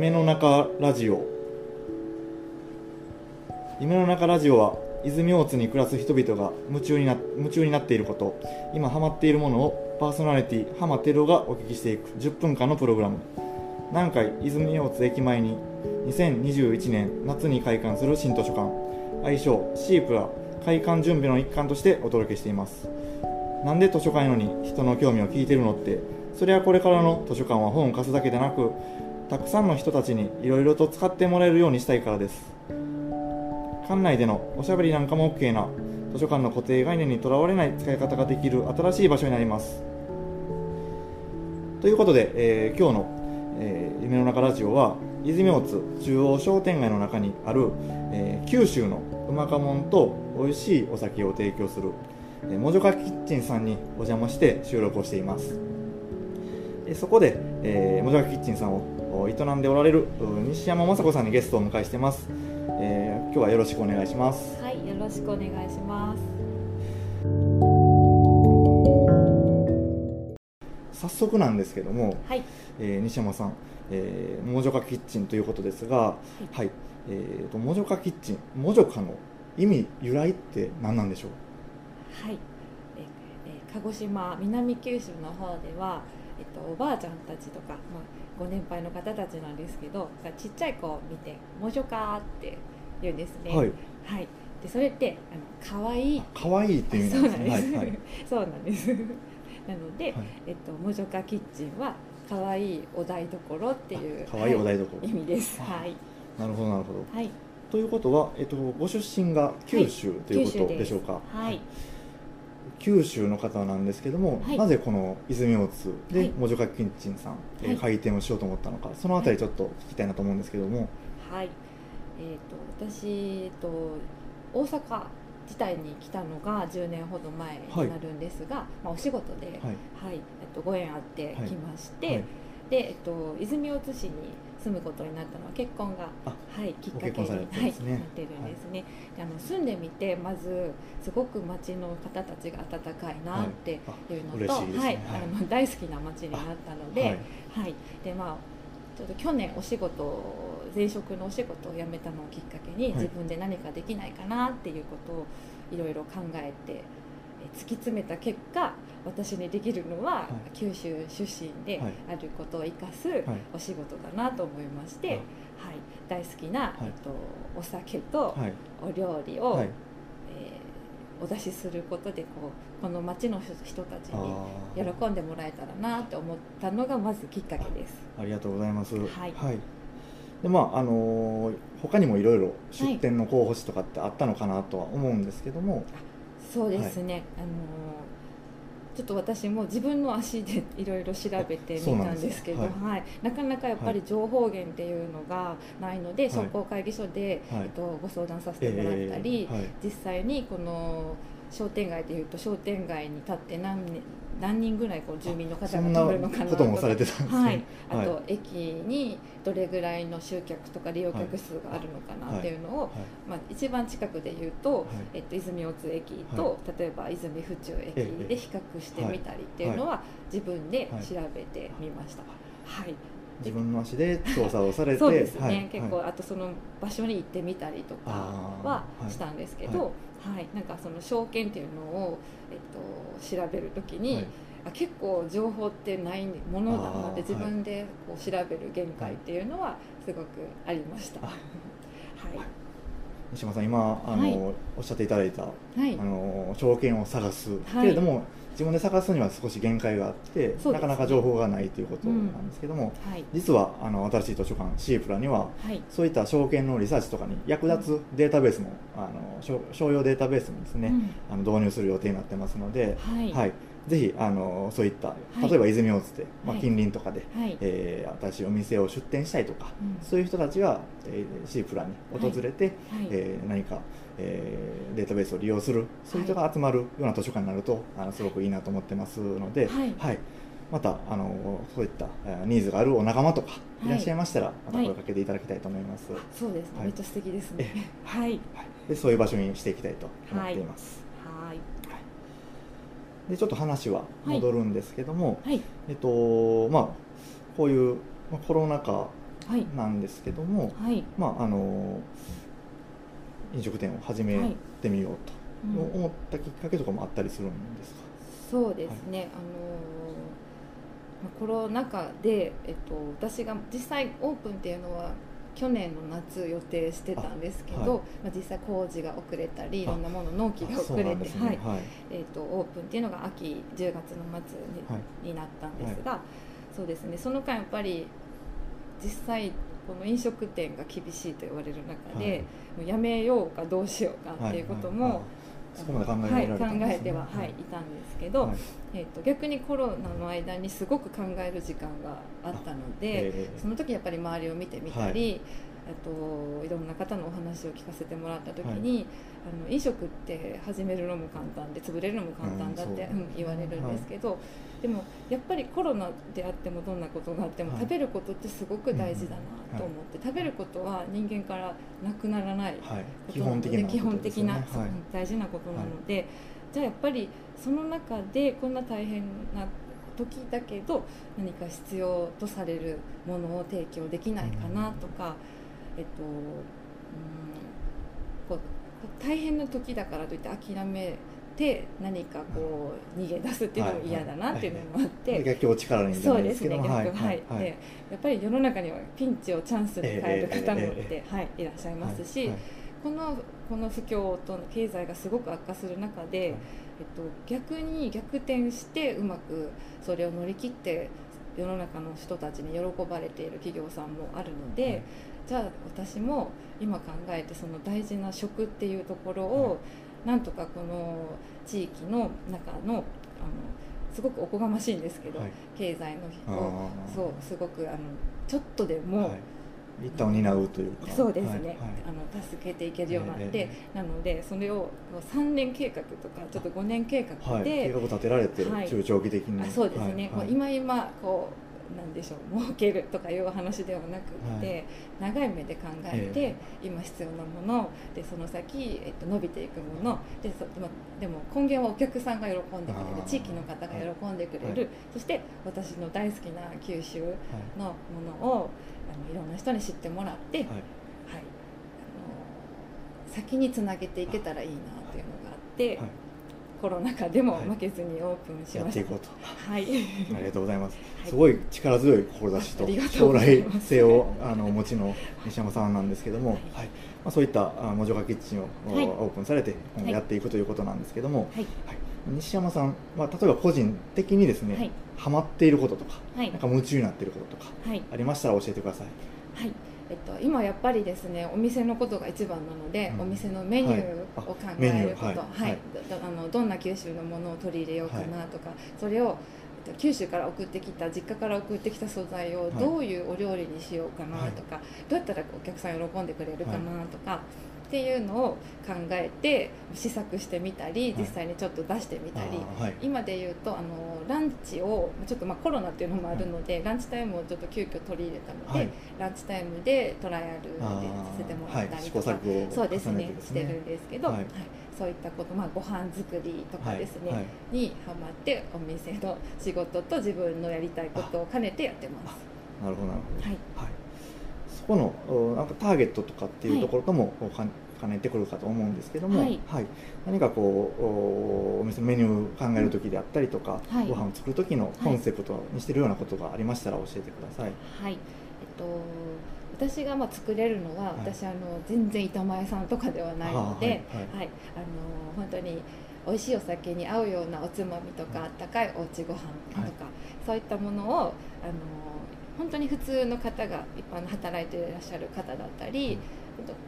夢の中ラジオ。夢の中ラジオは泉大津に暮らす人々が夢中にな夢中になっていること。今ハマっているものをパーソナリティ浜テロがお聞きしていく。10分間のプログラム。南海泉大津駅前に2021年夏に開館する新図書館。愛称シープラ開館準備の一環としてお届けしています。なんで図書館のに人の興味を聞いてるのってそれはこれからの図書館は本を貸すだけでなくたくさんの人たちにいろいろと使ってもらえるようにしたいからです。館内でのおしゃべりなんかも OK な図書館の固定概念にとらわれない使い方ができる新しい場所になります。ということで、えー今日の、えー夢の中ラジオは泉大津中央商店街の中にある、えー九州のうまかもんと美味しいお酒を提供する、えー、もじょかキッチンさんにお邪魔して収録をしています。そこで、えー、もじょかキッチンさんを営んでおられるう西山雅子さんにゲストをお迎えしてます、えー今日はよろしくお願いします。はい、よろしくお願いします。早速なんですけども、はい、えー西山さん、えー、もじょかキッチンということですが、はい、えー、ともじょかキッチン、もじょかの意味由来って何なんでしょう？はい、ええ鹿児島南九州の方では、えっとおばあちゃんたちとか、まあご年配の方たちなんですけど、がちっちゃい子を見てもじょかって言うんですね。はい、はい。でそれってあの可愛い可愛いっていう意味なんですね。そうなんです。なので、はいえっともじょかキッチンは可愛いお台所っていう可愛いお台所はい意味です。あはいなるほど、なるほど。はいということは、えっと、ご出身が九州ということでしょうか？はい。九州の方なんですけども、はい。なぜこの泉大津ではい。もじょかキッチンさん、えーはい。開店をしようと思ったのか、そのあたりちょっと聞きたいなと思うんですけども。はい、えー、と私、えー、と大阪自体に来たのが10年ほど前になるんですが、まあ、お仕事で、はい。はい、えっとご縁あって来まして、はい。でえっと泉大津市に住むことになったのは結婚が、あはい、きっかけに、ご結婚されてはい、なってるんですね、であの住んでみてまずすごく町の方たちが温かいなってい。うのと、あの大好きな町になったので、はい、はい、でまあちょっと去年お仕事を前職のお仕事を辞めたのをきっかけに、はい。自分で何かできないかなっていうことをいろいろ考えてえ突き詰めた結果私にできるのは、い。九州出身ではい。あることを生かすはい。お仕事だなと思いまして、はい。はい。大好きな、い。えっと、お酒とはい、お料理を、お出しすることでこうこの町の人たちにあ喜ーんでもらえたらなと思ったのがまずきっかけです。ありがとうございます。はい。でまああのー他にもいろいろ出店の候補地とかってあったのかなとは思うんですけども、そうですね、あのちょっと私も自分の足でいろいろ調べてみたんですけど、んですはい。なかなかやっぱり情報源っていうのがないので、い。商工会議所で、はい。えっと、ご相談させてもらったり、えーはい。実際にこの商店街でいうと商店街に立って何年何人ぐらいこう住民の方が通るのかなこともされてたんですね。はい、あと、はい駅にどれぐらいの集客とか利用客数があるのかなっていうのを、はい。まあ、一番近くで言うと、はい。えっと、泉大津駅と、例えば泉府中駅ええで比較してみたりっていうのは自分で調べてみました。はい、自分の足で調査をされて、そうですね、はい結構、はいあとその場所に行ってみたりとかははい。したんですけど、はい。なんかその証券っていうのを、えっと、調べるときに、はい。あ結構情報ってないものだなって自分でこう調べる限界っていうのはすごくありました。西山さん今あの、はい。おっしゃっていただいたはい。あの証券を探す、はい。けれども自分で探すには少し限界があって、ね。なかなか情報がないということなんですけども、はい。実はあの新しい図書館シープラにははい。そういった証券のリサーチとかに役立つデータベースも、あの商商用データベースもですね、うん。あの導入する予定になってますので、はい。はい、ぜひあのそういったい。例えば泉大津で、まあ、はい。近隣とかで、はい。えー新しいお店を出店したいとか、うん。そういう人たちが、えーシープラに訪れて、はい。えー何か、えーデータベースを利用するそういう人が集まるような図書館になるとあのすごくいいなと思ってますので、はい。またあのそういったえーニーズがあるお仲間とかはい。いらっしゃいましたら、またはい。声かけていただきたいと思います、そうですね、はいめっちゃ素敵ですえね。はい。でそういう場所にしていきたいと思っています、はいでちょっと話は戻るんですけども、はい。えっとまあこういうまあコロナ禍はい。なんですけども、はい。まああの飲食店を始めてみようとうん。思ったきっかけとかもあったりするんですか、そうですね、あのまあコロナ禍で、えっと、私が実際オープンっていうのは去年の夏予定してたんですけど、あはい。まあ、実際工事が遅れたりいあろんなもの納期が遅れて、ね。はい。はい。えっとオープンっていうのが秋10月の末に,、はいになったんですが、そうですね。その間やっぱり実際この飲食店が厳しいと言われる中で、はい。もうやめようかどうしようかっていうことも、そこまで考えられたね。はい、考えては、はい、いたんですけど、はい。えー、と逆にコロナの間にすごく考える時間があったので、ええその時やっぱり周りを見てみたり、あといろんな方のお話を聞かせてもらった時に、あの飲食って始めるのも簡単で潰れるのも簡単だって、う。ん言われるんですけど、でもやっぱりコロナであってもどんなことがあっても、はい。食べることってすごく大事だなと思って、食べることは人間からなくならないことなの基本的な、大事なことなので、じゃあやっぱりその中でこんな大変な時だけど何か必要とされるものを提供できないかなとか、えっとうんこう大変な時だからといって諦めて何かこう逃げ出すっていうのも嫌だなっていうのもあって。はい、逆境を力にそうですね、逆ですけどもはい。はい。でやっぱり世の中にはピンチをチャンスに変える方もいえええて、はい、いらっしゃいますし、はいこのこの不況と経済がすごく悪化する中で、えっと、逆に逆転してうまくそれを乗り切って世の中の人たちに喜ばれている企業さんもあるので、はいじゃあ私も今考えてその大事な食っていうところを、なんとかこの地域の中のあのすごくおこがましいんですけど、はい。経済のあをー。そうすごくあのちょっとでも、はい。一端を担うというか。そうですね、はい。はい。あの助けていけるようになって、えなのでそれを3年計画とかちょっと5年計画はい、計で、画を立てられて、はい。中長期的に。あそうですね、はい。もう今今こうなんでしょう儲けるとかいう話ではなくって、長い目で考えて、え今必要なものでその先、えっと、伸びていくもの。でそでもでも根源はお客さんが喜んでくれる地域の方が喜んでくれる、はい。そして私の大好きな九州のものをあのいろんな人に知ってもらって、はい。はい。あの先につなげていけたらいいなっていうのがあって、はいコロナ禍でもはい負けずにオープンしました。ていこうと。はい、ありがとうございます、はいすごい力強い志と将来性をあのお持ちの西山さんなんですけども、ははい。いまあ、そういったあモジョカキッチンを、はい。オープンされてやっていくということなんですけども、はい、はい。西山さんは例えば個人的にですね、はい。ハマっていることとか、はい。なんか夢中になっていることとかはい、ありましたら教えてください。はい。えっと、今やっぱりですねお店のことが一番なので、うん。お店のメニューを考えること、はい。はい。はい。あのどんな九州のものを取り入れようかなとか、それをえっと九州から送ってきた実家から送ってきた素材をはい。どういうお料理にしようかなとか、どうやったらお客さん喜んでくれるかなとか、っていうのを考えて試作してみたりはい。実際にちょっと出してみたり、はい。今で言うとあのランチをちょっとまあコロナっていうのもあるので、ランチタイムをちょっと急遽取り入れたので、はい。ランチタイムでトライアルであさーせてもらったりとか、錯誤をそうですね。重ねてしてるんですけど、ははい。いそういったこと、まあ、ご飯作りとかですね、はい。はい。にハマってお店の仕事と自分のやりたいことを兼ねてやってます。なるほどなるほど。はい。そこのおなんかターゲットとかっていうところともこうか兼ねてくるかと思うんですけども、はい。何かこうおお店のメニュー考える時であったりとか、はい。ご飯を作る時のコンセプトにしてるようなことがありましたら教えてください。はい、えっと私がまあ作れるのは、はい。私あの全然板前さんとかではないので、あはい。はい。はい。あの本当に美味しいお酒に合うようなおつまみとか、あったかいおうちご飯とか、はい。そういったものをあの本当に普通の方が一般の働いていらっしゃる方だったり、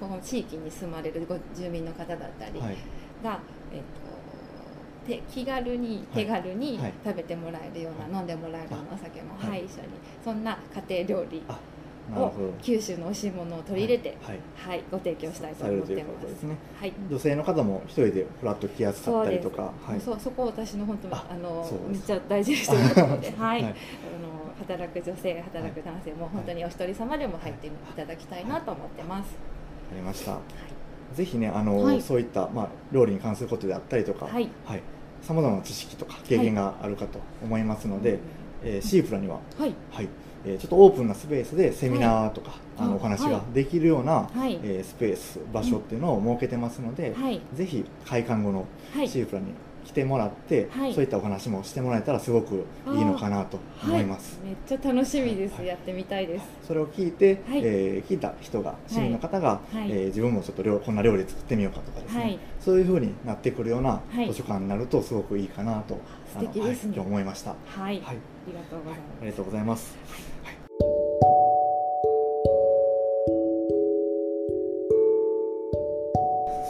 この地域に住まれるご住民の方だったりが、はい。えっとて気軽にはい。手軽にはい。食べてもらえるような、飲んでもらえるようなお酒も、はい。はい、一緒に。そんな家庭料理を。九州の美味しいものを取り入れて、はい、はい。ご提供したいと思ってます。すね。はい。女性の方も一人でフラッと来やすかったりとか、はい。そうそこを私の本当にああのめっちゃ大事にしてるところで、はい、はい。あの働く女性、働く男性も本当にお一人様でも入っていただきたいなと思ってます。ありました。はぜひね、あの、はい。そういった、まあ、料理に関することであったりとか、はい。さまざまな知識とか経験があるかと思いますので、えーシープラには、はい。はい。えーちょっとオープンなスペースでセミナーとか、あのあお話がはい。できるような、はい。えースペース場所っていうのを設けてますので、はい。ぜひ開館後のはい。シープラに来てもらって、はい。そういったお話もしてもらえたらすごくいいのかなと思います、はい、めっちゃ楽しみです、はい。やってみたいです。それを聞いて、はい。えー聞いた人が市民の方が、はい。えー自分もちょっと料こんな料理作ってみようかとかですね、はい。そういうふうになってくるようなはい。図書館になるとすごくいいかなと、素敵ですね。あのはい今日思いました、はい、はい、ありがとうございます、ありがとうございます、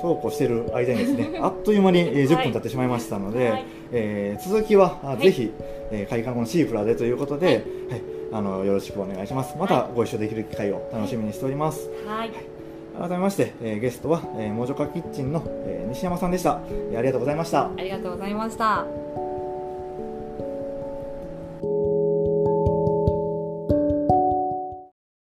そうこうしてる間にですねあっという間に、えー10分経ってしまいましたので、はい。えー続きは、あい。ぜひ、えー開館後のシープラでということで、ははい。いあのよろしくお願いします。またご一緒できる機会を楽しみにしております、はい、改めまして、えーゲストは、えー、もじょかキッチンの、えー西山さんでした、えーありがとうございました。ありがとうございました。